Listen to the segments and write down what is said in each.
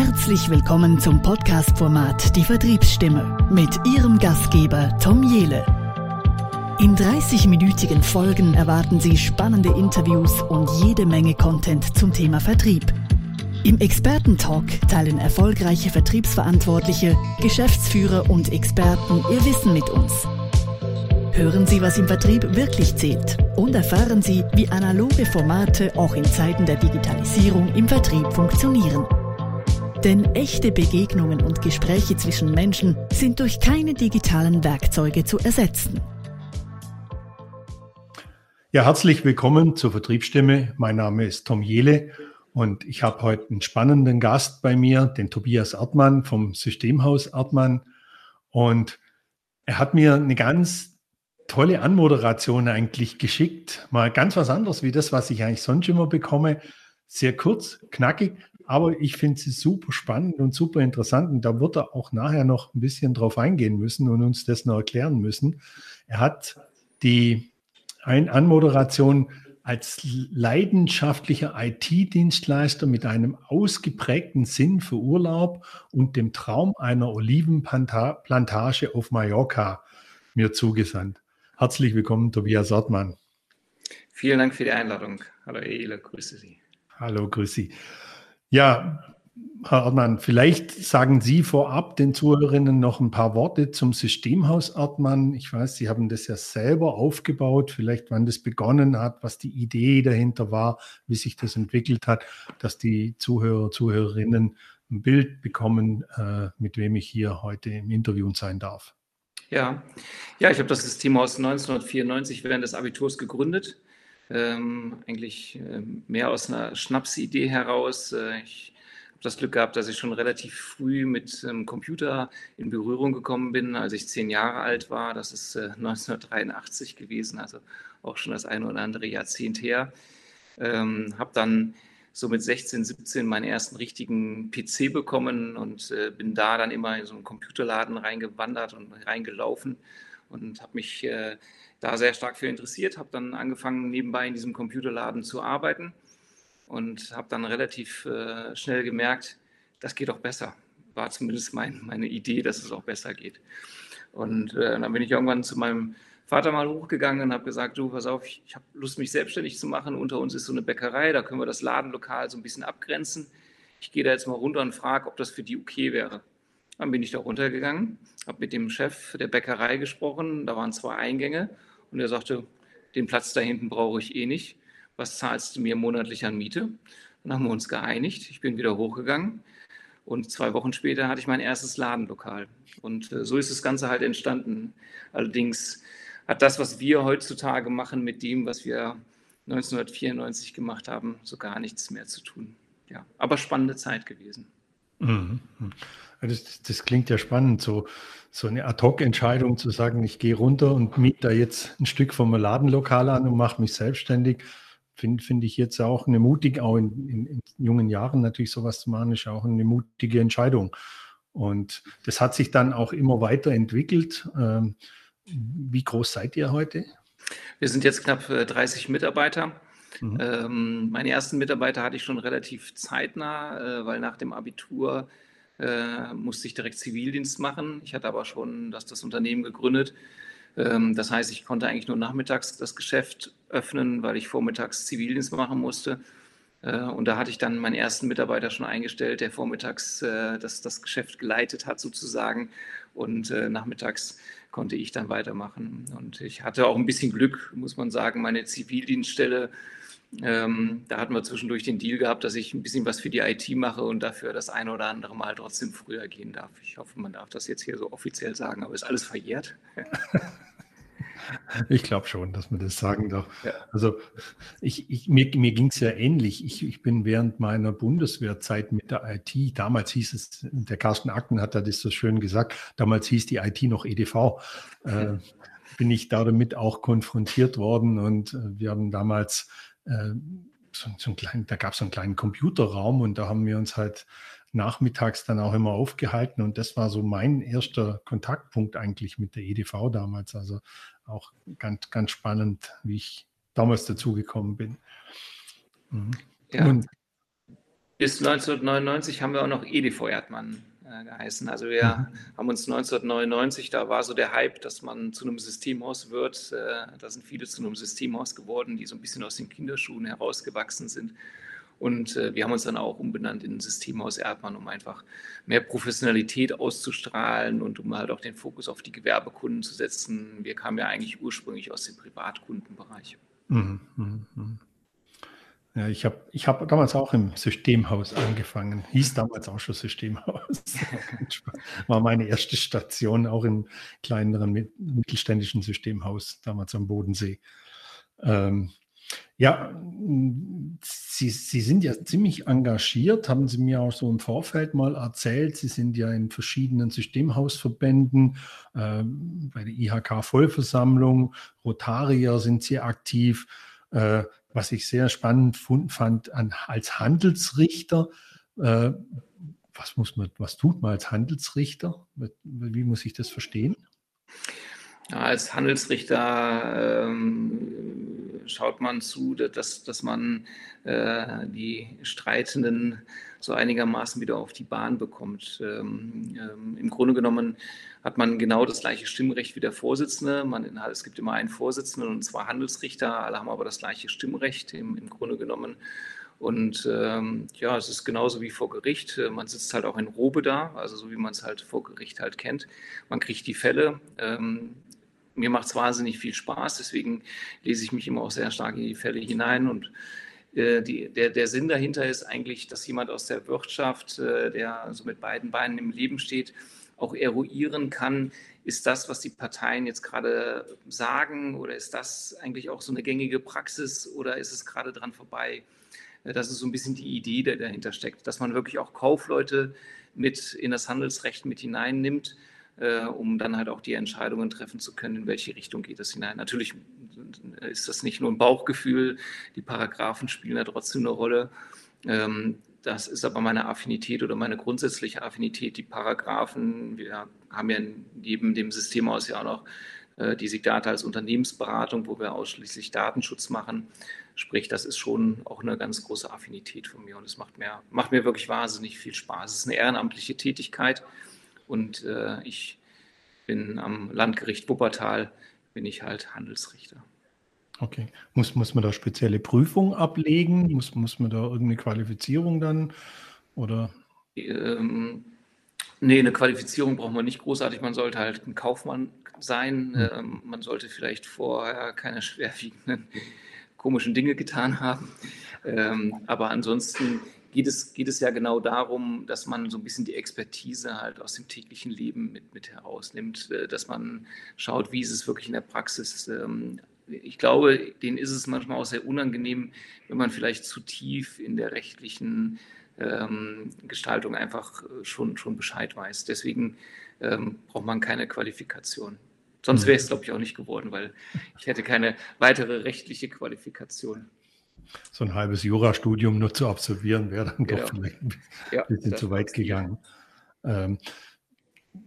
Herzlich willkommen zum Podcast-Format Die Vertriebsstimme mit Ihrem Gastgeber Tom Jele. In 30-minütigen Folgen erwarten Sie spannende Interviews und jede Menge Content zum Thema Vertrieb. Im Expertentalk teilen erfolgreiche Vertriebsverantwortliche, Geschäftsführer und Experten ihr Wissen mit uns. Hören Sie, was im Vertrieb wirklich zählt und erfahren Sie, wie analoge Formate auch in Zeiten der Digitalisierung im Vertrieb funktionieren. Denn echte Begegnungen und Gespräche zwischen Menschen sind durch keine digitalen Werkzeuge zu ersetzen. Ja, herzlich willkommen zur Vertriebsstimme. Mein Name ist Tom Jele und ich habe heute einen spannenden Gast bei mir, den Tobias Erdmann vom Systemhaus Erdmann. Und er hat mir eine ganz tolle Anmoderation eigentlich geschickt. Mal ganz was anderes wie das, was ich eigentlich sonst immer bekomme. Sehr kurz, knackig, aber ich finde sie super spannend und super interessant. Und da wird er auch nachher noch ein bisschen drauf eingehen müssen und uns das noch erklären müssen. Er hat die ein Anmoderation als leidenschaftlicher IT-Dienstleister mit einem ausgeprägten Sinn für Urlaub und dem Traum einer Olivenplantage auf Mallorca mir zugesandt. Herzlich willkommen, Tobias Ortmann. Vielen Dank für die Einladung. Hallo, Ele, grüße Sie. Hallo, grüße Sie. Ja, Herr Erdmann, vielleicht sagen Sie vorab den Zuhörerinnen noch ein paar Worte zum Systemhaus Erdmann. Ich weiß, Sie haben das ja selber aufgebaut, vielleicht wann das begonnen hat, was die Idee dahinter war, wie sich das entwickelt hat, dass die Zuhörer, Zuhörerinnen ein Bild bekommen, äh, mit wem ich hier heute im Interview sein darf. Ja, ja ich habe das Systemhaus 1994 während des Abiturs gegründet. Ähm, eigentlich äh, mehr aus einer Schnapsidee heraus. Äh, ich habe das Glück gehabt, dass ich schon relativ früh mit ähm, Computer in Berührung gekommen bin, als ich zehn Jahre alt war. Das ist äh, 1983 gewesen, also auch schon das eine oder andere Jahrzehnt her. Ähm, habe dann so mit 16, 17 meinen ersten richtigen PC bekommen und äh, bin da dann immer in so einen Computerladen reingewandert und reingelaufen und habe mich äh, da sehr stark für interessiert, habe dann angefangen nebenbei in diesem Computerladen zu arbeiten und habe dann relativ äh, schnell gemerkt, das geht auch besser. War zumindest mein, meine Idee, dass es auch besser geht. Und äh, dann bin ich irgendwann zu meinem Vater mal hochgegangen und habe gesagt, du, pass auf, ich, ich habe Lust, mich selbstständig zu machen. Unter uns ist so eine Bäckerei, da können wir das Ladenlokal so ein bisschen abgrenzen. Ich gehe da jetzt mal runter und frage, ob das für die okay wäre. Dann bin ich da runtergegangen, habe mit dem Chef der Bäckerei gesprochen, da waren zwei Eingänge und er sagte, den Platz da hinten brauche ich eh nicht. Was zahlst du mir monatlich an Miete? Dann haben wir uns geeinigt. Ich bin wieder hochgegangen und zwei Wochen später hatte ich mein erstes Ladenlokal. Und äh, so ist das Ganze halt entstanden. Allerdings hat das, was wir heutzutage machen, mit dem, was wir 1994 gemacht haben, so gar nichts mehr zu tun. Ja, aber spannende Zeit gewesen. Mhm. Das, das, klingt ja spannend, so, so eine Ad-Hoc-Entscheidung zu sagen, ich gehe runter und miete da jetzt ein Stück vom Ladenlokal an und mache mich selbstständig. Finde find ich jetzt auch eine mutige, auch in, in, in, jungen Jahren natürlich sowas zu machen, ist auch eine mutige Entscheidung. Und das hat sich dann auch immer weiterentwickelt. Ähm, wie groß seid ihr heute? Wir sind jetzt knapp 30 äh, Mitarbeiter. Mhm. Ähm, meine ersten Mitarbeiter hatte ich schon relativ zeitnah, äh, weil nach dem Abitur äh, musste ich direkt Zivildienst machen. Ich hatte aber schon das, das Unternehmen gegründet. Ähm, das heißt, ich konnte eigentlich nur nachmittags das Geschäft öffnen, weil ich vormittags Zivildienst machen musste. Äh, und da hatte ich dann meinen ersten Mitarbeiter schon eingestellt, der vormittags äh, das, das Geschäft geleitet hat sozusagen. Und äh, nachmittags konnte ich dann weitermachen. Und ich hatte auch ein bisschen Glück, muss man sagen. Meine Zivildienststelle ähm, da hatten wir zwischendurch den Deal gehabt, dass ich ein bisschen was für die IT mache und dafür das eine oder andere Mal trotzdem früher gehen darf. Ich hoffe, man darf das jetzt hier so offiziell sagen, aber ist alles verjährt? Ich glaube schon, dass man das sagen darf. Ja. Also ich, ich, mir, mir ging es ja ähnlich. Ich, ich bin während meiner Bundeswehrzeit mit der IT, damals hieß es, der Carsten Acken hat das so schön gesagt, damals hieß die IT noch EDV, äh, bin ich damit auch konfrontiert worden und äh, wir haben damals äh, so, so kleinen, da gab es so einen kleinen Computerraum und da haben wir uns halt nachmittags dann auch immer aufgehalten und das war so mein erster Kontaktpunkt eigentlich mit der EDV damals. Also auch ganz, ganz spannend, wie ich damals dazugekommen bin. Mhm. Ja. Und Bis 1999 haben wir auch noch EDV Erdmann äh, geheißen. Also wir mhm. haben uns 1999, da war so der Hype, dass man zu einem Systemhaus wird. Äh, da sind viele zu einem Systemhaus geworden, die so ein bisschen aus den Kinderschuhen herausgewachsen sind. Und äh, wir haben uns dann auch umbenannt in Systemhaus Erdmann, um einfach mehr Professionalität auszustrahlen und um halt auch den Fokus auf die Gewerbekunden zu setzen. Wir kamen ja eigentlich ursprünglich aus dem Privatkundenbereich. Mhm, mh, mh. Ja, ich habe ich hab damals auch im Systemhaus angefangen. Hieß damals auch schon Systemhaus. War meine erste Station, auch im kleineren mittelständischen Systemhaus, damals am Bodensee. Ähm, ja, Sie, Sie sind ja ziemlich engagiert, haben Sie mir auch so im Vorfeld mal erzählt. Sie sind ja in verschiedenen Systemhausverbänden, äh, bei der IHK-Vollversammlung, Rotarier sind Sie aktiv. Äh, was ich sehr spannend fand, an, als Handelsrichter. Äh, was, muss man, was tut man als Handelsrichter? Wie muss ich das verstehen? Ja, als Handelsrichter ähm, schaut man zu, dass, dass man äh, die Streitenden so einigermaßen wieder auf die Bahn bekommt. Ähm, ähm, Im Grunde genommen hat man genau das gleiche Stimmrecht wie der Vorsitzende. Man, es gibt immer einen Vorsitzenden und zwei Handelsrichter. Alle haben aber das gleiche Stimmrecht im, im Grunde genommen. Und ähm, ja, es ist genauso wie vor Gericht. Man sitzt halt auch in Robe da, also so wie man es halt vor Gericht halt kennt. Man kriegt die Fälle. Ähm, mir macht es wahnsinnig viel Spaß, deswegen lese ich mich immer auch sehr stark in die Fälle hinein und äh, die, der, der Sinn dahinter ist eigentlich, dass jemand aus der Wirtschaft, äh, der so mit beiden Beinen im Leben steht, auch eruieren kann, ist das, was die Parteien jetzt gerade sagen, oder ist das eigentlich auch so eine gängige Praxis oder ist es gerade dran vorbei? Äh, das ist so ein bisschen die Idee, die dahinter steckt, dass man wirklich auch Kaufleute mit in das Handelsrecht mit hineinnimmt, um dann halt auch die Entscheidungen treffen zu können, in welche Richtung geht es hinein. Natürlich ist das nicht nur ein Bauchgefühl, die Paragraphen spielen da trotzdem eine Rolle. Ähm, das ist aber meine Affinität oder meine grundsätzliche Affinität, die Paragraphen. Wir haben ja neben dem System aus ja auch noch äh, die Sigdata als Unternehmensberatung, wo wir ausschließlich Datenschutz machen. Sprich, das ist schon auch eine ganz große Affinität von mir und es macht mir, macht mir wirklich wahnsinnig viel Spaß. Es ist eine ehrenamtliche Tätigkeit und äh, ich bin am Landgericht Wuppertal, bin ich halt Handelsrichter. Okay. Muss, muss man da spezielle Prüfungen ablegen? Muss, muss man da irgendeine Qualifizierung dann? Oder? Ähm, nee, eine Qualifizierung braucht man nicht großartig. Man sollte halt ein Kaufmann sein. Hm. Ähm, man sollte vielleicht vorher keine schwerwiegenden komischen Dinge getan haben. Ähm, aber ansonsten geht es, geht es ja genau darum, dass man so ein bisschen die Expertise halt aus dem täglichen Leben mit, mit herausnimmt, äh, dass man schaut, wie ist es wirklich in der Praxis. Ähm, ich glaube, denen ist es manchmal auch sehr unangenehm, wenn man vielleicht zu tief in der rechtlichen ähm, Gestaltung einfach äh, schon, schon Bescheid weiß. Deswegen ähm, braucht man keine Qualifikation. Sonst wäre es, glaube ich, auch nicht geworden, weil ich hätte keine weitere rechtliche Qualifikation. So ein halbes Jurastudium nur zu absolvieren, wäre dann genau. doch vielleicht ein ja, bisschen zu weit gegangen. Ähm,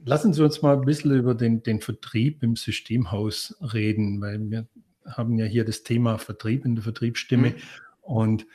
lassen Sie uns mal ein bisschen über den, den Vertrieb im Systemhaus reden, weil wir haben ja hier das Thema Vertrieb in der Vertriebsstimme. Mhm. Und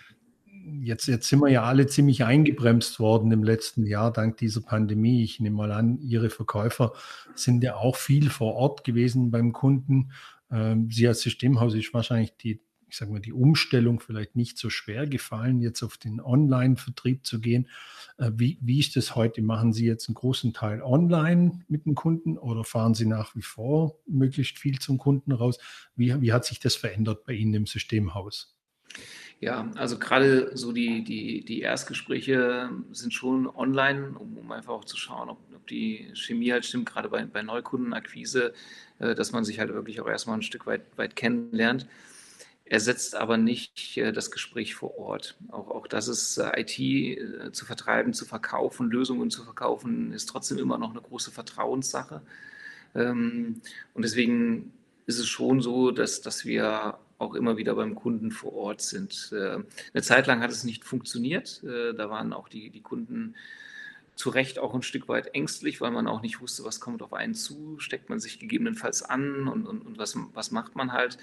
jetzt, jetzt sind wir ja alle ziemlich eingebremst worden im letzten Jahr dank dieser Pandemie. Ich nehme mal an, Ihre Verkäufer sind ja auch viel vor Ort gewesen beim Kunden. Ähm, Sie als Systemhaus ist wahrscheinlich die ich sage mal, die Umstellung vielleicht nicht so schwer gefallen, jetzt auf den Online-Vertrieb zu gehen. Äh, wie, wie ist das heute? Machen Sie jetzt einen großen Teil online mit dem Kunden oder fahren Sie nach wie vor möglichst viel zum Kunden raus? Wie, wie hat sich das verändert bei Ihnen im Systemhaus? Ja, also gerade so die, die, die Erstgespräche sind schon online, um, um einfach auch zu schauen, ob, ob, die Chemie halt stimmt, gerade bei, bei Neukundenakquise, äh, dass man sich halt wirklich auch erstmal ein Stück weit, weit kennenlernt ersetzt aber nicht äh, das Gespräch vor Ort. Auch, auch das ist äh, IT äh, zu vertreiben, zu verkaufen, Lösungen zu verkaufen, ist trotzdem immer noch eine große Vertrauenssache. Ähm, und deswegen ist es schon so, dass, dass wir auch immer wieder beim Kunden vor Ort sind. Eine Zeit lang hat es nicht funktioniert. Da waren auch die, die Kunden zu Recht auch ein Stück weit ängstlich, weil man auch nicht wusste, was kommt auf einen zu, steckt man sich gegebenenfalls an und, und, und was, was macht man halt.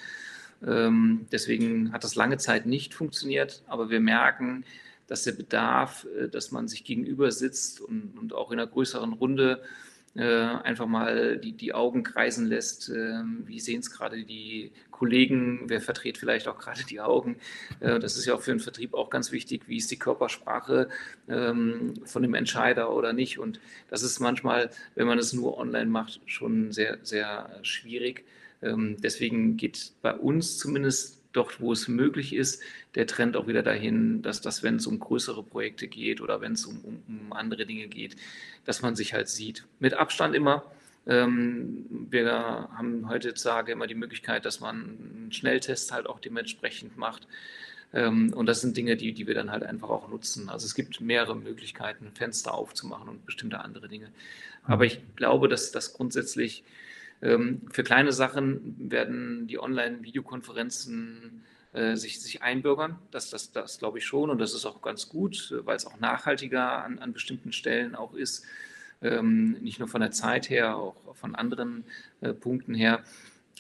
Ähm, deswegen hat das lange Zeit nicht funktioniert, aber wir merken, dass der Bedarf, äh, dass man sich gegenüber sitzt und, und auch in einer größeren Runde äh, einfach mal die, die Augen kreisen lässt. Äh, wie sehen es gerade die Kollegen? Wer vertritt vielleicht auch gerade die Augen? Äh, das ist ja auch für den Vertrieb auch ganz wichtig. Wie ist die Körpersprache ähm, von dem Entscheider oder nicht? Und das ist manchmal, wenn man es nur online macht, schon sehr, sehr schwierig. Ähm, deswegen geht bei uns zumindest dort, wo es möglich ist, der Trend auch wieder dahin, dass das, wenn es um größere Projekte geht oder wenn es um, um, andere Dinge geht, dass man sich halt sieht. Mit Abstand immer. Ähm, wir haben heutzutage immer die Möglichkeit, dass man einen Schnelltest halt auch dementsprechend macht. Ähm, und das sind Dinge, die, die wir dann halt einfach auch nutzen. Also es gibt mehrere Möglichkeiten, Fenster aufzumachen und bestimmte andere Dinge. Aber ich glaube, dass das grundsätzlich für kleine Sachen werden die Online-Videokonferenzen äh, sich, sich einbürgern. Das, das, das glaube ich schon und das ist auch ganz gut, weil es auch nachhaltiger an, an bestimmten Stellen auch ist. Ähm, nicht nur von der Zeit her, auch von anderen äh, Punkten her.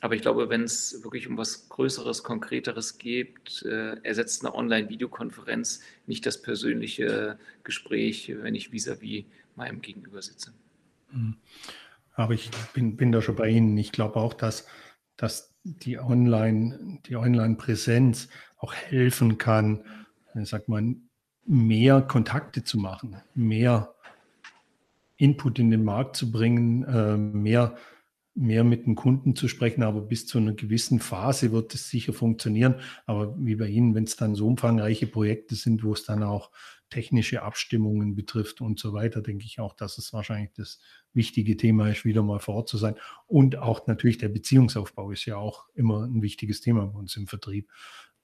Aber ich glaube, wenn es wirklich um was Größeres, Konkreteres geht, äh, ersetzt eine Online-Videokonferenz nicht das persönliche Gespräch, wenn ich vis-à-vis -vis meinem Gegenüber sitze. Mhm. Aber ich bin, bin da schon bei Ihnen. Ich glaube auch, dass, dass die Online, die Online-Präsenz auch helfen kann, äh, sagt man, mehr Kontakte zu machen, mehr Input in den Markt zu bringen, äh, mehr, mehr mit den Kunden zu sprechen. Aber bis zu einer gewissen Phase wird es sicher funktionieren. Aber wie bei Ihnen, wenn es dann so umfangreiche Projekte sind, wo es dann auch technische Abstimmungen betrifft und so weiter, denke ich auch, dass es wahrscheinlich das wichtige Thema ist, wieder mal vor Ort zu sein. Und auch natürlich der Beziehungsaufbau ist ja auch immer ein wichtiges Thema bei uns im Vertrieb,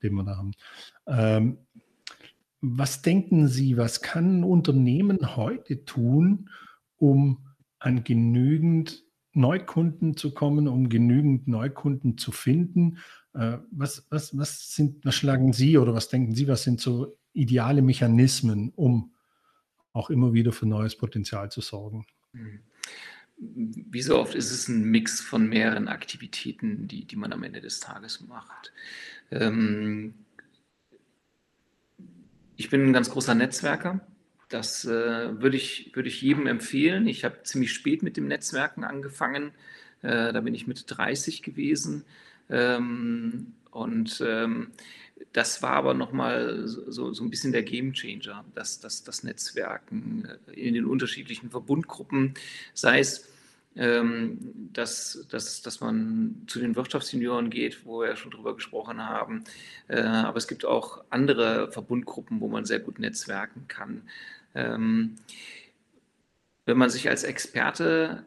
den wir da haben. Ähm, was denken Sie, was kann ein Unternehmen heute tun, um an genügend Neukunden zu kommen, um genügend Neukunden zu finden? Äh, was, was, was, sind, was schlagen Sie oder was denken Sie, was sind so ideale Mechanismen, um auch immer wieder für neues Potenzial zu sorgen? Mhm wie so oft ist es ein Mix von mehreren Aktivitäten, die, die man am Ende des Tages macht. Ähm, ich bin ein ganz großer Netzwerker. Das äh, würde ich, würd ich jedem empfehlen. Ich habe ziemlich spät mit dem Netzwerken angefangen. Äh, da bin ich mit 30 gewesen. Ähm, und ähm, das war aber nochmal so, so ein bisschen der Gamechanger, dass das, das Netzwerken äh, in den unterschiedlichen Verbundgruppen, sei es, ähm, dass, dass, dass man zu den Wirtschaftsjunioren geht, wo wir ja schon drüber gesprochen haben. Äh, aber es gibt auch andere Verbundgruppen, wo man sehr gut netzwerken kann. Ähm, wenn man sich als Experte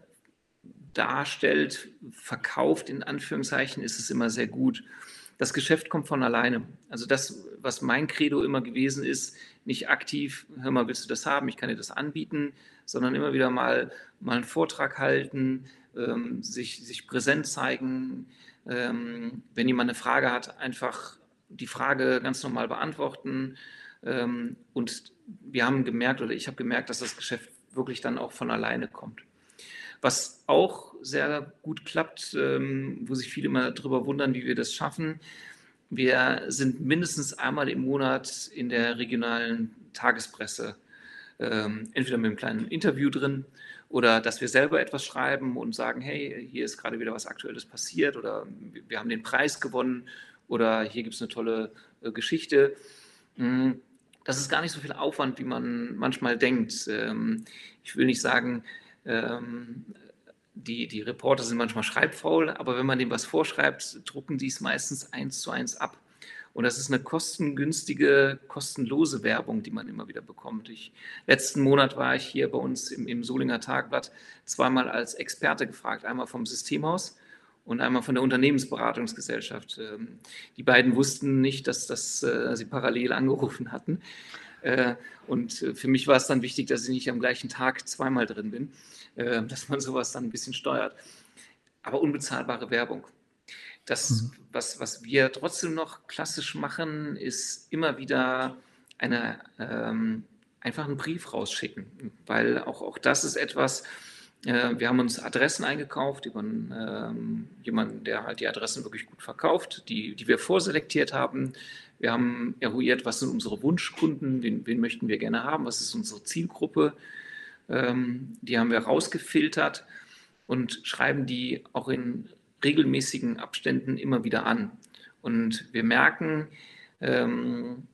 darstellt, verkauft in Anführungszeichen, ist es immer sehr gut das Geschäft kommt von alleine. Also das, was mein Credo immer gewesen ist, nicht aktiv, hör mal, willst du das haben, ich kann dir das anbieten, sondern immer wieder mal, mal einen Vortrag halten, ähm, sich, sich präsent zeigen. Ähm, wenn jemand eine Frage hat, einfach die Frage ganz normal beantworten. Ähm, und wir haben gemerkt, oder ich habe gemerkt, dass das Geschäft wirklich dann auch von alleine kommt. Was auch sehr gut klappt, ähm, wo sich viele immer darüber wundern, wie wir das schaffen. Wir sind mindestens einmal im Monat in der regionalen Tagespresse, ähm, entweder mit einem kleinen Interview drin oder dass wir selber etwas schreiben und sagen, hey, hier ist gerade wieder was Aktuelles passiert oder wir haben den Preis gewonnen oder hier gibt es eine tolle äh, Geschichte. Mm, das ist gar nicht so viel Aufwand, wie man manchmal denkt. Ähm, ich will nicht sagen, ähm, die, die Reporter sind manchmal schreibfaul, aber wenn man dem was vorschreibt, drucken die es meistens eins zu eins ab. Und das ist eine kostengünstige, kostenlose Werbung, die man immer wieder bekommt. Ich, letzten Monat war ich hier bei uns im, im Solinger Tagblatt zweimal als Experte gefragt, einmal vom Systemhaus und einmal von der Unternehmensberatungsgesellschaft. Ähm, die beiden wussten nicht, dass das, äh, sie parallel angerufen hatten. Äh, und äh, für mich war es dann wichtig, dass ich nicht am gleichen Tag zweimal drin bin, äh, dass man sowas dann ein bisschen steuert. Aber unbezahlbare Werbung. Das, mhm. was, was wir trotzdem noch klassisch machen, ist immer wieder eine, ähm, einfach einen Brief rausschicken, weil auch, auch das ist etwas, Äh, wir haben uns Adressen eingekauft über einen, ähm, jemanden, der halt die Adressen wirklich gut verkauft, die, die wir vorselektiert haben. Wir haben eruiert, was sind unsere Wunschkunden, wen, wen möchten wir gerne haben, was ist unsere Zielgruppe. Ähm, die haben wir rausgefiltert und schreiben die auch in regelmäßigen Abständen immer wieder an. Und wir merken, ähm,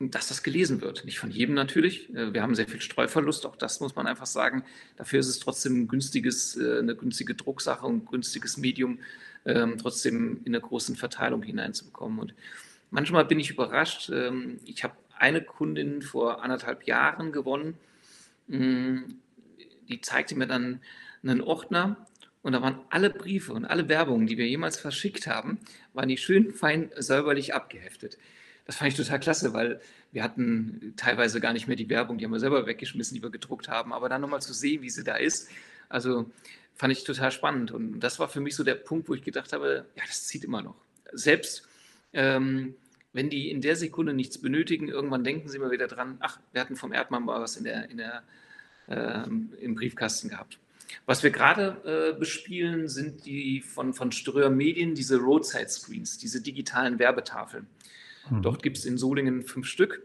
dass das gelesen wird. Nicht von jedem natürlich. Äh, wir haben sehr viel Streuverlust, auch das muss man einfach sagen. Dafür ist es trotzdem ein günstiges, äh, eine günstige Drucksache und ein günstiges Medium, ähm, trotzdem in eine großen Verteilung hineinzubekommen. Und manchmal bin ich überrascht. Ähm, ich habe eine Kundin vor anderthalb Jahren gewonnen. Mm, die zeigte mir dann einen Ordner und da waren alle Briefe und alle Werbungen, die wir jemals verschickt haben, waren die schön fein säuberlich abgeheftet. Das fand ich total klasse, weil wir hatten teilweise gar nicht mehr die Werbung, die haben wir selber weggeschmissen, die wir gedruckt haben, aber dann nochmal zu sehen, wie sie da ist, also fand ich total spannend. Und das war für mich so der Punkt, wo ich gedacht habe, ja, das zieht immer noch. Selbst ähm, wenn die in der Sekunde nichts benötigen, irgendwann denken sie mal wieder dran, ach, wir hatten vom Erdmann mal was in der, in der, äh, im Briefkasten gehabt. Was wir gerade äh, bespielen, sind die von, von Ströer Medien, diese Roadside Screens, diese digitalen Werbetafeln. Mhm. Dort gibt es in Solingen fünf Stück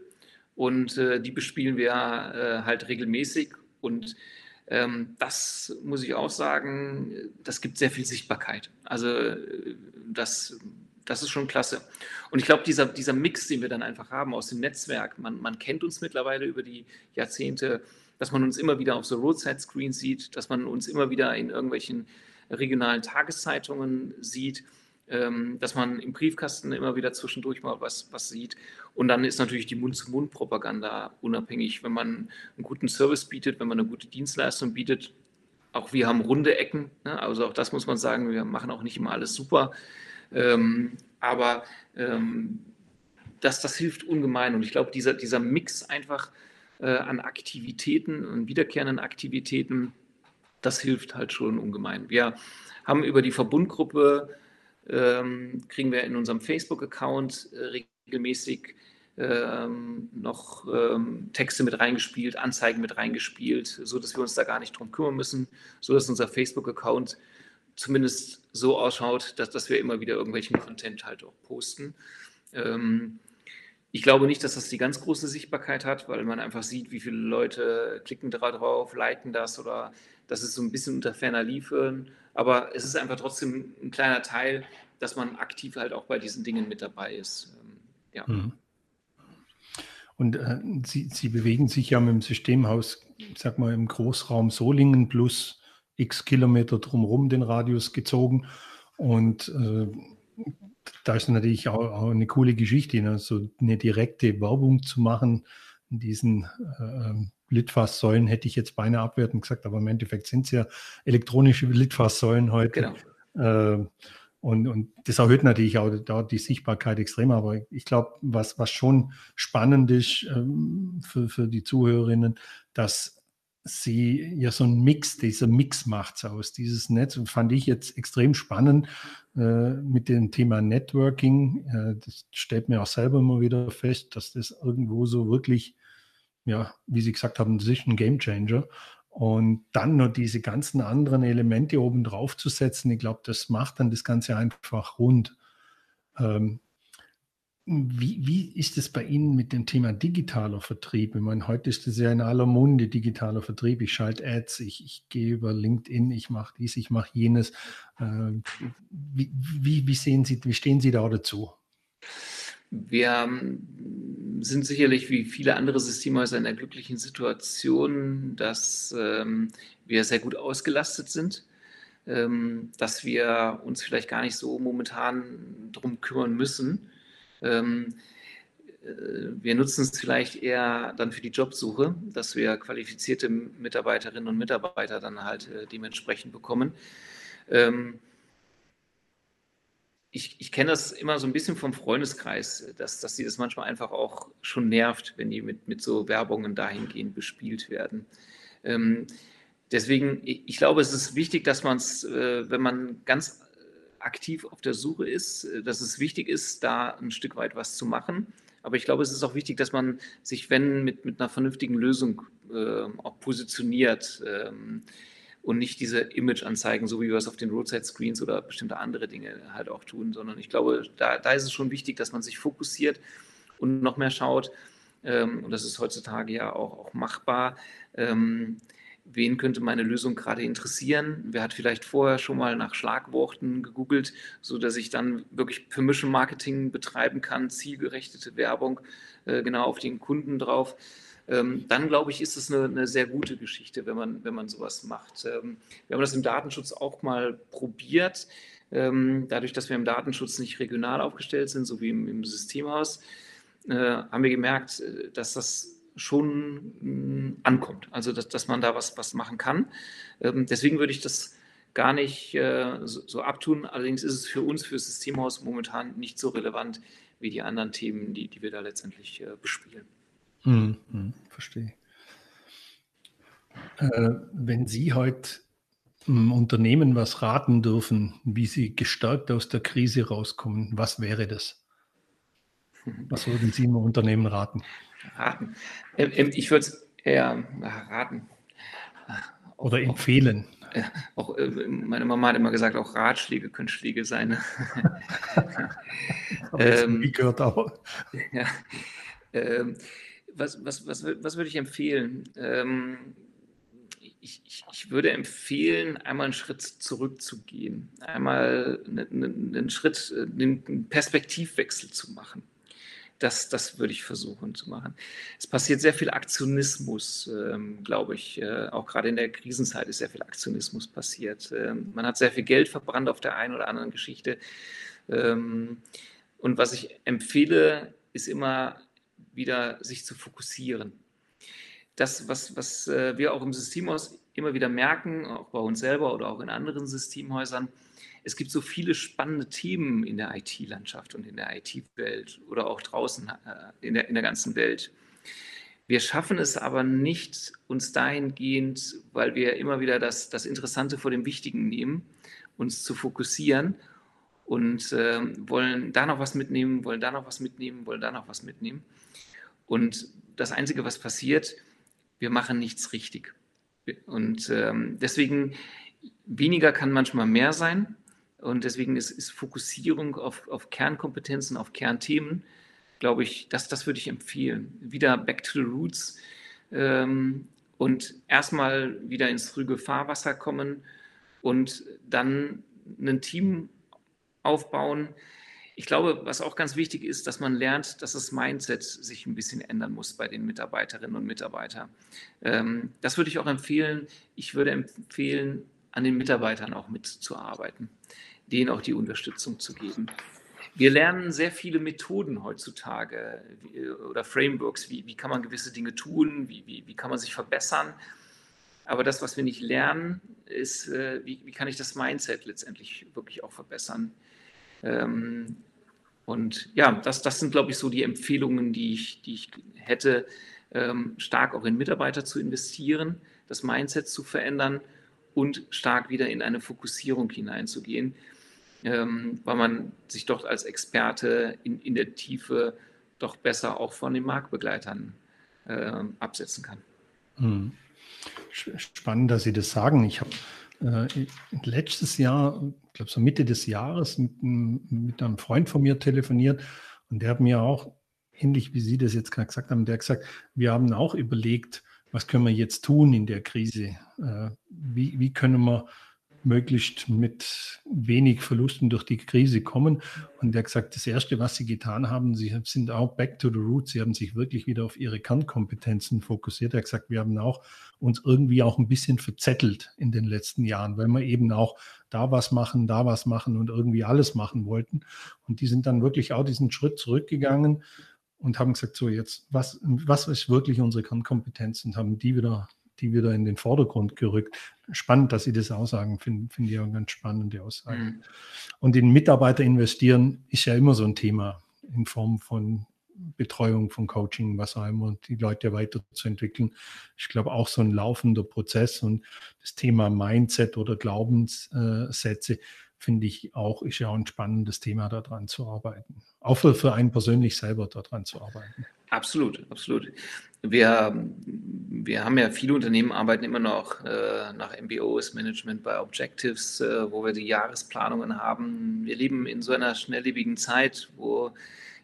und äh, die bespielen wir äh, halt regelmäßig. Und ähm, das muss ich auch sagen, das gibt sehr viel Sichtbarkeit. Also äh, das, das ist schon klasse. Und ich glaube, dieser, dieser Mix, den wir dann einfach haben aus dem Netzwerk, man, man kennt uns mittlerweile über die Jahrzehnte, dass man uns immer wieder auf so Roadside-Screens sieht, dass man uns immer wieder in irgendwelchen regionalen Tageszeitungen sieht dass man im Briefkasten immer wieder zwischendurch mal was, was sieht. Und dann ist natürlich die Mund-zu-Mund-Propaganda unabhängig, wenn man einen guten Service bietet, wenn man eine gute Dienstleistung bietet. Auch wir haben runde Ecken, ne? also auch das muss man sagen, wir machen auch nicht immer alles super. Ähm, aber ähm, das, das hilft ungemein. Und ich glaube, dieser, dieser Mix einfach äh, an Aktivitäten und wiederkehrenden Aktivitäten, das hilft halt schon ungemein. Wir haben über die Verbundgruppe ähm, kriegen wir in unserem Facebook-Account äh, regelmäßig ähm, noch ähm, Texte mit reingespielt, Anzeigen mit reingespielt, so dass wir uns da gar nicht drum kümmern müssen, so dass unser Facebook-Account zumindest so ausschaut, dass, dass wir immer wieder irgendwelchen Content halt auch posten. Ähm, ich glaube nicht, dass das die ganz große Sichtbarkeit hat, weil man einfach sieht, wie viele Leute klicken drauf, liken das oder das ist so ein bisschen unter ferner Liefen. Aber es ist einfach trotzdem ein kleiner Teil, dass man aktiv halt auch bei diesen Dingen mit dabei ist. Ähm, ja. Mhm. Und äh, Sie, Sie bewegen sich ja mit dem Systemhaus, sag mal, im Großraum Solingen plus x Kilometer drumherum den Radius gezogen. Und äh, da ist natürlich auch, auch, eine coole Geschichte, ne? so eine direkte Werbung zu machen diesen äh, Litfaßsäulen, hätte ich jetzt beinahe abwertend gesagt, aber im Endeffekt sind es ja elektronische Litfaßsäulen heute. Genau. Äh, und, und das erhöht natürlich auch dort die Sichtbarkeit extrem. Aber ich glaube, was, was schon spannend ist ähm, für, für die Zuhörerinnen, dass sie ja so ein Mix, dieser Mix macht aus dieses Netz und fand ich jetzt extrem spannend äh, mit dem Thema Networking. Äh, das stellt mir auch selber immer wieder fest, dass das irgendwo so wirklich, ja, wie Sie gesagt haben, das ist ein Game Changer. Und dann noch diese ganzen anderen Elemente oben drauf zu setzen, ich glaube, das macht dann das Ganze einfach rund. Ähm, wie, wie ist es bei Ihnen mit dem Thema digitaler Vertrieb? Ich meine, heute ist es ja in aller Munde digitaler Vertrieb. Ich schalte Ads, ich, ich gehe über LinkedIn, ich mache dies, ich mache jenes. Äh, wie, wie, wie, sehen Sie, wie stehen Sie da dazu? Wir sind sicherlich wie viele andere Systemhäuser in der glücklichen Situation, dass ähm, wir sehr gut ausgelastet sind, ähm, dass wir uns vielleicht gar nicht so momentan drum kümmern müssen ähm, äh, wir nutzen es vielleicht eher dann für die Jobsuche, dass wir qualifizierte Mitarbeiterinnen und Mitarbeiter dann halt äh, dementsprechend bekommen. Ich, ich kenne das immer so ein bisschen vom Freundeskreis, dass, dass sie das manchmal einfach auch schon nervt, wenn die mit, mit so Werbungen dahingehend bespielt werden. Ähm, deswegen, ich, glaube, es ist wichtig, dass man es, äh, wenn man ganz aktiv auf der Suche ist, äh, dass es wichtig ist, da ein Stück weit was zu machen. Aber ich glaube, es ist auch wichtig, dass man sich, wenn mit, mit einer vernünftigen Lösung äh, auch positioniert. Ähm, und nicht diese Image-Anzeigen, so wie wir es auf den Roadside-Screens oder bestimmte andere Dinge halt auch tun, sondern ich glaube, da, da ist es schon wichtig, dass man sich fokussiert und noch mehr schaut, ähm, und das ist heutzutage ja auch, auch machbar, ähm, wen könnte meine Lösung gerade interessieren? Wer hat vielleicht vorher schon mal nach Schlagworten gegoogelt, sodass ich dann wirklich Permission Marketing betreiben kann, zielgerechtete Werbung äh, genau auf den Kunden drauf. Ähm, dann glaube ich, ist es eine, eine, sehr gute Geschichte, wenn man, wenn man sowas macht. Ähm, wir haben das im Datenschutz auch mal probiert. Ähm, dadurch, dass wir im Datenschutz nicht regional aufgestellt sind, so wie im, im Systemhaus, äh, haben wir gemerkt, äh, dass das schon mm, ankommt. Also, dass, dass man da was, was machen kann. Deswegen würde ich das gar nicht äh, so, abtun. Allerdings ist es für uns, für das Systemhaus momentan nicht so relevant wie die anderen Themen, die, die wir da letztendlich bespielen. Hm, hm, verstehe. Äh, wenn Sie heute einem Unternehmen was raten dürfen, wie sie gestärkt aus der Krise rauskommen, was wäre das? Was würden Sie einem Unternehmen raten? Raten. Ähm, ähm, ich würde es eher raten. Oder empfehlen. Auch, äh, meine Mama hat immer gesagt, auch Ratschläge können Schläge sein. ähm, gehört auch. Ja. Ähm, was, was, was, was würde ich empfehlen? Ähm, ich, ich, ich, würde empfehlen, einmal einen Schritt zurückzugehen, einmal einen, einen Schritt, äh, einen Perspektivwechsel zu machen. Das, das würde ich versuchen zu machen. Es passiert sehr viel Aktionismus, ähm, glaube ich. Äh, auch gerade in der Krisenzeit ist sehr viel Aktionismus passiert. Ähm, man hat sehr viel Geld verbrannt auf der einen oder anderen Geschichte. Ähm, und was ich empfehle, ist immer wieder sich zu fokussieren. Das, was, was äh, wir auch im Systemhaus immer wieder merken, auch bei uns selber oder auch in anderen Systemhäusern, es gibt so viele spannende Themen in der IT-Landschaft und in der IT-Welt oder auch draußen äh, in der, in der ganzen Welt. Wir schaffen es aber nicht, uns dahingehend, weil wir immer wieder das, das Interessante vor dem Wichtigen nehmen, uns zu fokussieren und äh, wollen da noch was mitnehmen, wollen da noch was mitnehmen, wollen da noch was mitnehmen. Und das Einzige, was passiert, wir machen nichts richtig. Und ähm, deswegen, weniger kann manchmal mehr sein. Und deswegen ist, ist Fokussierung auf, auf, Kernkompetenzen, auf Kernthemen, glaube ich, das, das würde ich empfehlen. Wieder back to the roots ähm, und erstmal wieder ins frühe Fahrwasser kommen und dann ein Team aufbauen, ich glaube, was auch ganz wichtig ist, dass man lernt, dass das Mindset sich ein bisschen ändern muss bei den Mitarbeiterinnen und Mitarbeitern. Ähm, das würde ich auch empfehlen. Ich würde empfehlen, an den Mitarbeitern auch mitzuarbeiten, denen auch die Unterstützung zu geben. Wir lernen sehr viele Methoden heutzutage oder Frameworks, wie, wie kann man gewisse Dinge tun, wie, wie, wie kann man sich verbessern. Aber das, was wir nicht lernen, ist, äh, wie, wie kann ich das Mindset letztendlich wirklich auch verbessern. Ähm, und ja, das, das sind, glaube ich, so die Empfehlungen, die ich, die ich hätte, ähm, stark auch in Mitarbeiter zu investieren, das Mindset zu verändern und stark wieder in eine Fokussierung hineinzugehen, ähm, weil man sich dort als Experte in, in der Tiefe doch besser auch von den Marktbegleitern äh, absetzen kann. Hm. Spannend, dass Sie das sagen. Ich habe äh, letztes Jahr, ich glaube so Mitte des Jahres, mit, mit, einem Freund von mir telefoniert und der hat mir auch, ähnlich wie Sie das jetzt gerade gesagt haben, der hat gesagt, wir haben auch überlegt, was können wir jetzt tun in der Krise? Äh, wie, wie können wir möglichst mit wenig Verlusten durch die Krise kommen. Und er hat gesagt, das Erste, was sie getan haben, sie sind auch back to the roots. Sie haben sich wirklich wieder auf ihre Kernkompetenzen fokussiert. Er hat gesagt, wir haben auch uns irgendwie auch ein bisschen verzettelt in den letzten Jahren, weil wir eben auch da was machen, da was machen und irgendwie alles machen wollten. Und die sind dann wirklich auch diesen Schritt zurückgegangen und haben gesagt, so jetzt, was, was ist wirklich unsere Kernkompetenz und haben die wieder die wieder in den Vordergrund gerückt. Spannend, dass Sie das aussagen, finde find ich auch eine ganz spannende Aussage. Mhm. Und in Mitarbeiter investieren ist ja immer so ein Thema in Form von Betreuung, von Coaching, was auch immer, die Leute weiterzuentwickeln. Ich glaube auch so ein laufender Prozess und das Thema Mindset oder Glaubenssätze finde ich auch, ist ja auch ein spannendes Thema, daran zu arbeiten. Auch für, für einen persönlich selber daran zu arbeiten. Absolut, absolut. Wir, wir haben ja viele Unternehmen arbeiten immer noch äh, nach MBOs, Management by Objectives, äh, wo wir die Jahresplanungen haben. Wir leben in so einer schnelllebigen Zeit, wo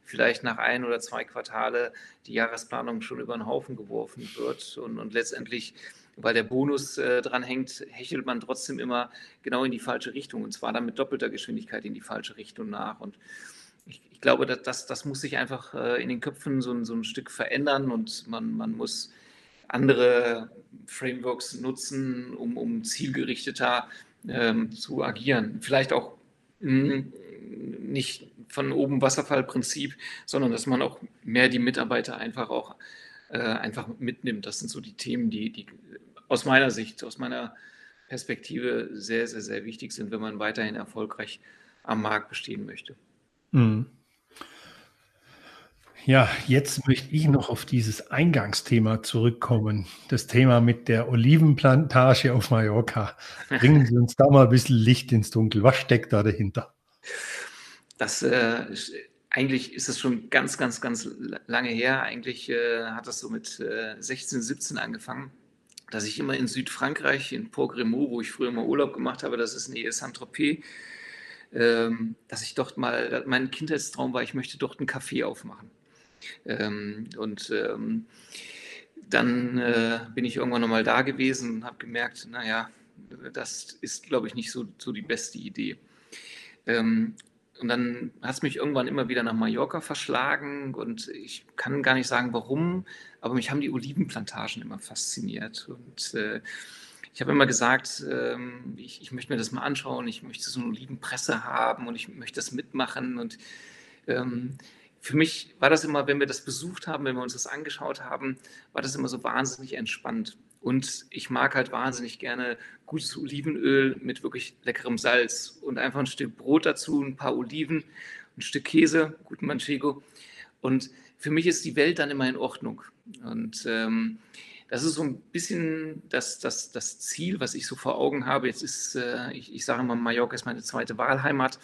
vielleicht nach ein oder zwei Quartale die Jahresplanung schon über den Haufen geworfen wird und, und letztendlich weil der Bonus äh, dran hängt, hechelt man trotzdem immer genau in die falsche Richtung und zwar dann mit doppelter Geschwindigkeit in die falsche Richtung nach. Und ich, ich glaube, dass, das, das muss sich einfach äh, in den Köpfen so, so ein Stück verändern und man, man muss andere Frameworks nutzen, um, um zielgerichteter ähm, zu agieren. Vielleicht auch mh, hm, nicht von oben Wasserfallprinzip, sondern dass man auch mehr die Mitarbeiter einfach auch äh, einfach mitnimmt. Das sind so die Themen, die, die aus meiner Sicht, aus meiner Perspektive sehr, sehr, sehr wichtig sind, wenn man weiterhin erfolgreich am Markt bestehen möchte. Mhm. Ja, jetzt möchte ich noch auf dieses Eingangsthema zurückkommen. Das Thema mit der Olivenplantage auf Mallorca. Bringen Sie uns da mal ein bisschen Licht ins Dunkel. Was steckt da dahinter? Das äh, eigentlich ist es schon ganz, ganz, ganz lange her. Eigentlich äh, hat das so mit äh, 16, 17 angefangen, dass ich immer in Südfrankreich, in Port Grimaud, wo ich früher mal Urlaub gemacht habe, das ist nähe Saint-Tropez, ähm, dass ich dort mal, mein Kindheitstraum war, ich möchte dort einen Café aufmachen. Ähm, und ähm, dann äh, bin ich irgendwann nochmal da gewesen und habe gemerkt, naja, das ist, glaube ich, nicht so, so die beste Idee. Ähm, und dann hat es mich irgendwann immer wieder nach Mallorca verschlagen und ich kann gar nicht sagen, warum, aber mich haben die Olivenplantagen immer fasziniert. Und äh, ich habe immer gesagt, ähm, ich, ich, möchte mir das mal anschauen, ich möchte so eine Olivenpresse haben und ich möchte das mitmachen. Und ähm, für mich war das immer, wenn wir das besucht haben, wenn wir uns das angeschaut haben, war das immer so wahnsinnig entspannt. Und ich mag halt wahnsinnig gerne gutes Olivenöl mit wirklich leckerem Salz und einfach ein Stück Brot dazu, ein paar Oliven, ein Stück Käse, guten Manchego. Und für mich ist die Welt dann immer in Ordnung. Und ähm, das ist so ein bisschen das, das, das Ziel, was ich so vor Augen habe. Jetzt ist, äh, ich, ich sage mal, Mallorca ist meine zweite Wahlheimat.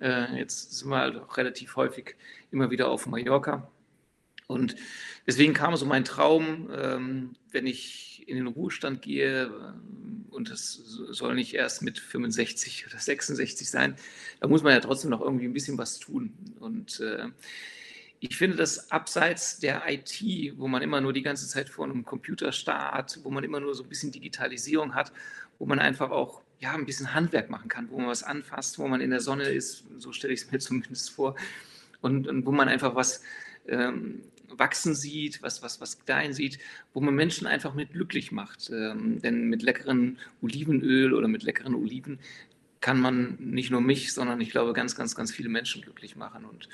Äh, jetzt sind wir halt auch relativ häufig immer wieder auf Mallorca. Und deswegen kam so mein Traum, ähm, wenn ich in den Ruhestand gehe, äh, und das soll nicht erst mit 65 oder 66 sein, da muss man ja trotzdem noch irgendwie ein bisschen was tun. Und äh, ich finde das abseits der IT, wo man immer nur die ganze Zeit vor einem Computer starrt, wo man immer nur so ein bisschen Digitalisierung hat, wo man einfach auch ja, ein bisschen Handwerk machen kann, wo man was anfasst, wo man in der Sonne ist, so stelle ich es mir zumindest vor, und, und wo man einfach was ähm, wachsen sieht, was, was, was klein sieht, wo man Menschen einfach mit glücklich macht. Ähm, denn mit leckeren Olivenöl oder mit leckeren Oliven kann man nicht nur mich, sondern ich glaube ganz, ganz, ganz viele Menschen glücklich machen. Und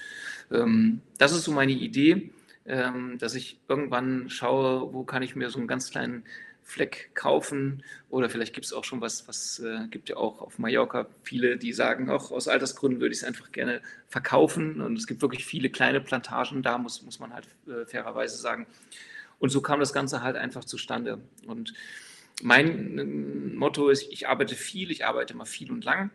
ähm, das ist so meine Idee, ähm, dass ich irgendwann schaue, wo kann ich mir so einen ganz kleinen Fleck kaufen oder vielleicht gibt es auch schon was, was äh, gibt ja auch auf Mallorca viele, die sagen, auch aus Altersgründen würde ich es einfach gerne verkaufen und es gibt wirklich viele kleine Plantagen, da muss, muss man halt äh, fairerweise sagen. Und so kam das Ganze halt einfach zustande. Und mein äh, Motto ist, ich arbeite viel, ich arbeite immer viel und lang.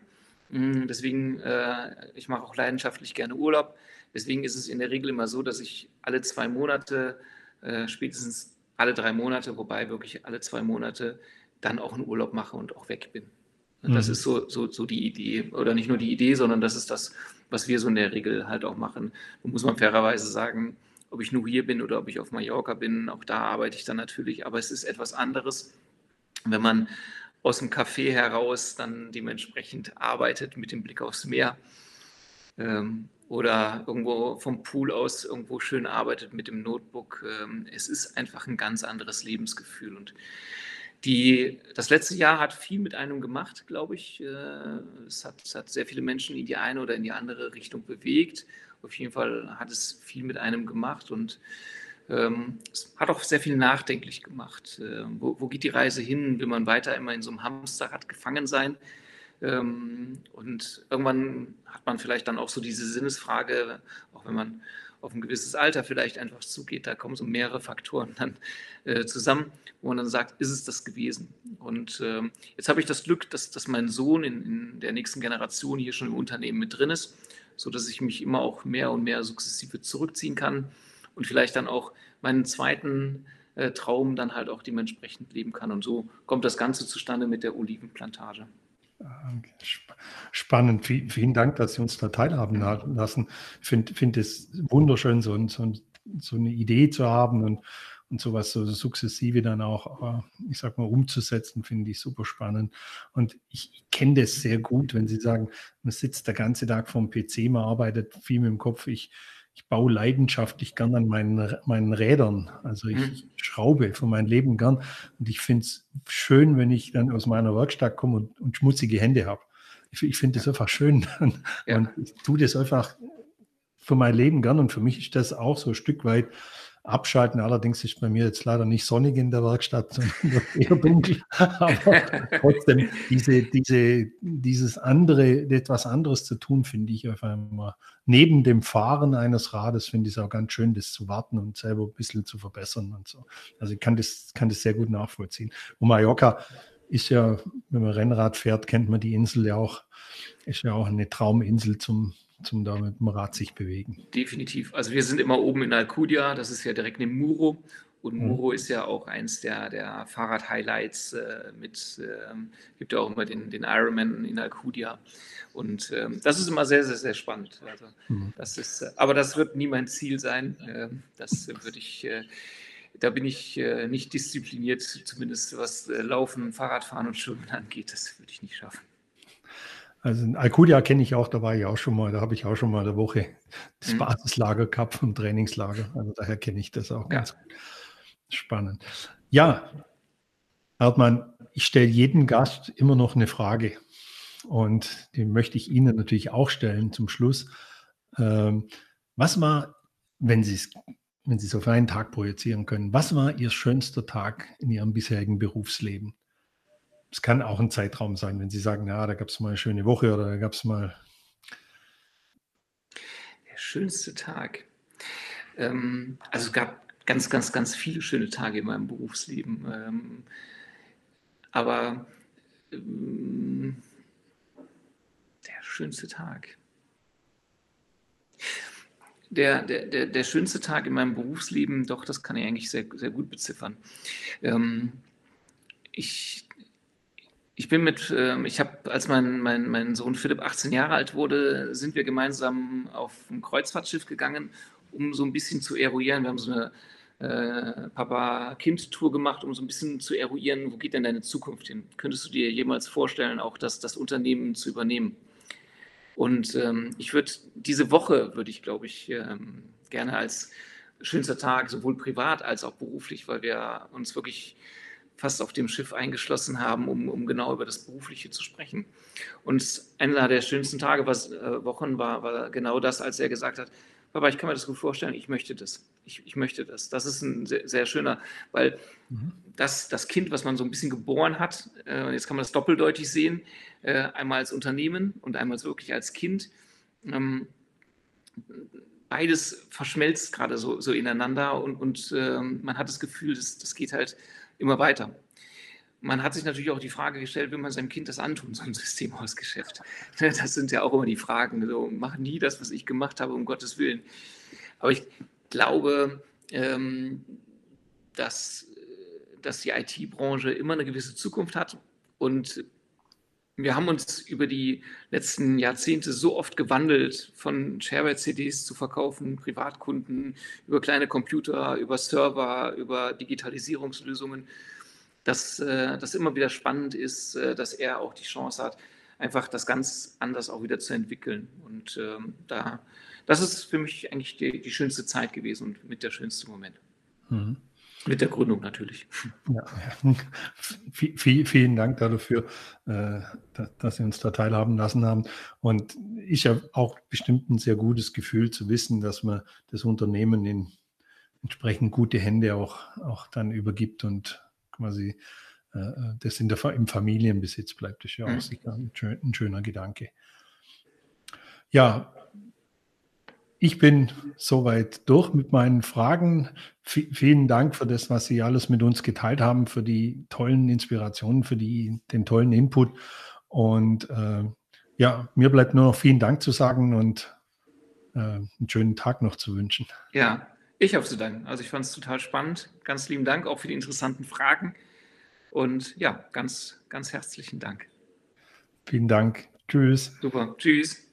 Mm, deswegen, äh, ich mache auch leidenschaftlich gerne Urlaub. Deswegen ist es in der Regel immer so, dass ich alle zwei Monate, äh, spätestens alle drei Monate, wobei wirklich alle zwei Monate dann auch einen Urlaub mache und auch weg bin. Das mhm. ist so, so, so die Idee, oder nicht nur die Idee, sondern das ist das, was wir so in der Regel halt auch machen. Da muss man fairerweise sagen, ob ich nur hier bin oder ob ich auf Mallorca bin, auch da arbeite ich dann natürlich, aber es ist etwas anderes, wenn man aus dem Café heraus dann dementsprechend arbeitet mit dem Blick aufs Meer. Ähm, oder irgendwo vom Pool aus irgendwo schön arbeitet mit dem Notebook. Ähm, es ist einfach ein ganz anderes Lebensgefühl. Und die, das letzte Jahr hat viel mit einem gemacht, glaube ich. Äh, es hat, es hat sehr viele Menschen in die eine oder in die andere Richtung bewegt. Auf jeden Fall hat es viel mit einem gemacht und es hat auch sehr viel nachdenklich gemacht. Äh, wo, wo, geht die Reise hin? Will man weiter immer in so einem Hamsterrad gefangen sein? Ähm, und irgendwann hat man vielleicht dann auch so diese Sinnesfrage, auch wenn man auf ein gewisses Alter vielleicht einfach zugeht, da kommen so mehrere Faktoren dann äh, zusammen, wo man dann sagt, ist es das gewesen? Und jetzt habe ich das Glück, dass, dass mein Sohn in, in, der nächsten Generation hier schon im Unternehmen mit drin ist, sodass ich mich immer auch mehr und mehr sukzessive zurückziehen kann und vielleicht dann auch meinen zweiten äh, Traum dann halt auch dementsprechend leben kann. Und so kommt das Ganze zustande mit der Olivenplantage. Spannend. Vielen Dank, dass Sie uns da teilhaben lassen. Ich finde find es wunderschön, so, so, so, eine Idee zu haben und, und sowas so sukzessive dann auch, äh, ich sag mal, umzusetzen, finde ich super spannend. Und ich kenne das sehr gut, wenn Sie sagen, man sitzt der ganze Tag vom PC, man arbeitet viel mit dem Kopf. Ich, ich baue leidenschaftlich gern an meinen, meinen Rädern. Also ich, mhm. schraube von meinem Leben gern. Und ich finde es schön, wenn ich dann aus meiner Werkstatt komme und, und schmutzige Hände habe. Ich, ich finde das einfach schön. Und, ja. und ich tue das einfach für mein Leben gern. Und für mich ist das auch so ein Stück weit abschalten. Allerdings ist bei mir jetzt leider nicht sonnig in der Werkstatt, sondern eher dunkel. Aber trotzdem, diese, diese, dieses andere, etwas anderes zu tun, finde ich einfach immer. Neben dem Fahren eines Rades finde ich es auch ganz schön, das zu warten und selber ein bisschen zu verbessern und so. Also ich kann das, kann das sehr gut nachvollziehen. Und Mallorca ist ja, wenn man Rennrad fährt, kennt man die Insel ja auch, ist ja auch eine Trauminsel zum, zum da mit dem Rad sich bewegen. Definitiv. Also wir sind immer oben in Alcudia, das ist ja direkt neben Muro. Und mhm. Muro mhm. ist ja auch eins der, der Fahrrad-Highlights äh, mit, ähm, gibt ja auch immer den, den Ironman in Alcudia. Und ähm, das ist immer sehr, sehr, sehr spannend. Also, mhm. das ist, äh, aber das wird nie mein Ziel sein. Äh, das würde ich, äh, da bin ich äh, nicht diszipliniert, zumindest was äh, Laufen, Fahrradfahren und Schwimmen angeht. Das würde ich nicht schaffen. Also in Alcudia kenne ich auch, da war ich auch schon mal, da habe ich auch schon mal eine Woche das mhm. Basislager gehabt vom Trainingslager. Also daher kenne ich das auch ja. ganz gut. Spannend. Ja, Hartmann, ich stelle jedem Gast immer noch eine Frage. Und die möchte ich Ihnen natürlich auch stellen zum Schluss. Ähm, was war, wenn Sie es wenn Sie es auf einen Tag projizieren können, was war Ihr schönster Tag in Ihrem bisherigen Berufsleben? Es kann auch ein Zeitraum sein, wenn Sie sagen, ja, da gab es mal eine schöne Woche oder da gab es mal. Der schönste Tag. Ähm, also es gab ganz, ganz, ganz viele schöne Tage in meinem Berufsleben. Ähm, aber ähm, der schönste Tag. Der, der, der, der, schönste Tag in meinem Berufsleben, doch, das kann ich eigentlich sehr, sehr gut beziffern. Ähm, ich ich bin mit, äh, ich habe, als mein, mein, mein Sohn Philipp 18 Jahre alt wurde, sind wir gemeinsam auf ein Kreuzfahrtschiff gegangen, um so ein bisschen zu eruieren. Wir haben so eine äh, Papa-Kind-Tour gemacht, um so ein bisschen zu eruieren, wo geht denn deine Zukunft hin? Könntest du dir jemals vorstellen, auch das, das Unternehmen zu übernehmen? Und ähm, ich würde diese Woche, würde ich glaube ich, ähm, gerne als schönster Tag, sowohl privat als auch beruflich, weil wir uns wirklich fast auf dem Schiff eingeschlossen haben, um, um genau über das Berufliche zu sprechen. Und einer der schönsten Tage, was äh, Wochen war, war genau das, als er gesagt hat, Papa, ich kann mir das gut vorstellen, ich möchte das. Ich, ich möchte das. Das ist ein sehr, sehr schöner, weil mhm. das, das Kind, was man so ein bisschen geboren hat, äh, jetzt kann man das doppeldeutig sehen, äh, einmal als Unternehmen und einmal wirklich als Kind, ähm, beides verschmelzt gerade so, so ineinander und, und ähm, man hat das Gefühl, das, das geht halt immer weiter. Man hat sich natürlich auch die Frage gestellt, will man seinem Kind das antun, so ein Systemhausgeschäft? Das sind ja auch immer die Fragen. So, mach nie das, was ich gemacht habe, um Gottes Willen. Aber ich glaube, ähm, dass, dass die IT-Branche immer eine gewisse Zukunft hat und wir haben uns über die letzten Jahrzehnte so oft gewandelt, von Shareware-CDs zu verkaufen, Privatkunden, über kleine Computer, über Server, über Digitalisierungslösungen, dass äh, das immer wieder spannend ist, äh, dass er auch die Chance hat, einfach das ganz anders auch wieder zu entwickeln. Und ähm, da, das ist für mich eigentlich die, die schönste Zeit gewesen und mit der schönste Moment. Mhm. Mit der Gründung natürlich. Ja, ja. Viel, vielen Dank dafür, äh, dass Sie uns da teilhaben lassen haben. Und ich habe auch bestimmt ein sehr gutes Gefühl zu wissen, dass man das Unternehmen in entsprechend gute Hände auch, auch dann übergibt und quasi äh, das in der, im Familienbesitz bleibt. Das ist ja auch mhm. sicher ein schöner Gedanke. Ja, ich bin soweit durch mit meinen Fragen. V vielen Dank für das, was Sie alles mit uns geteilt haben, für die tollen Inspirationen, für die, den tollen Input. Und äh, ja, mir bleibt nur noch vielen Dank zu sagen und äh, einen schönen Tag noch zu wünschen. Ja, Ich habe zu danken. Also ich fand es total spannend. Ganz lieben Dank auch für die interessanten Fragen. Und ja, ganz, ganz herzlichen Dank. Vielen Dank. Tschüss. Super. Tschüss.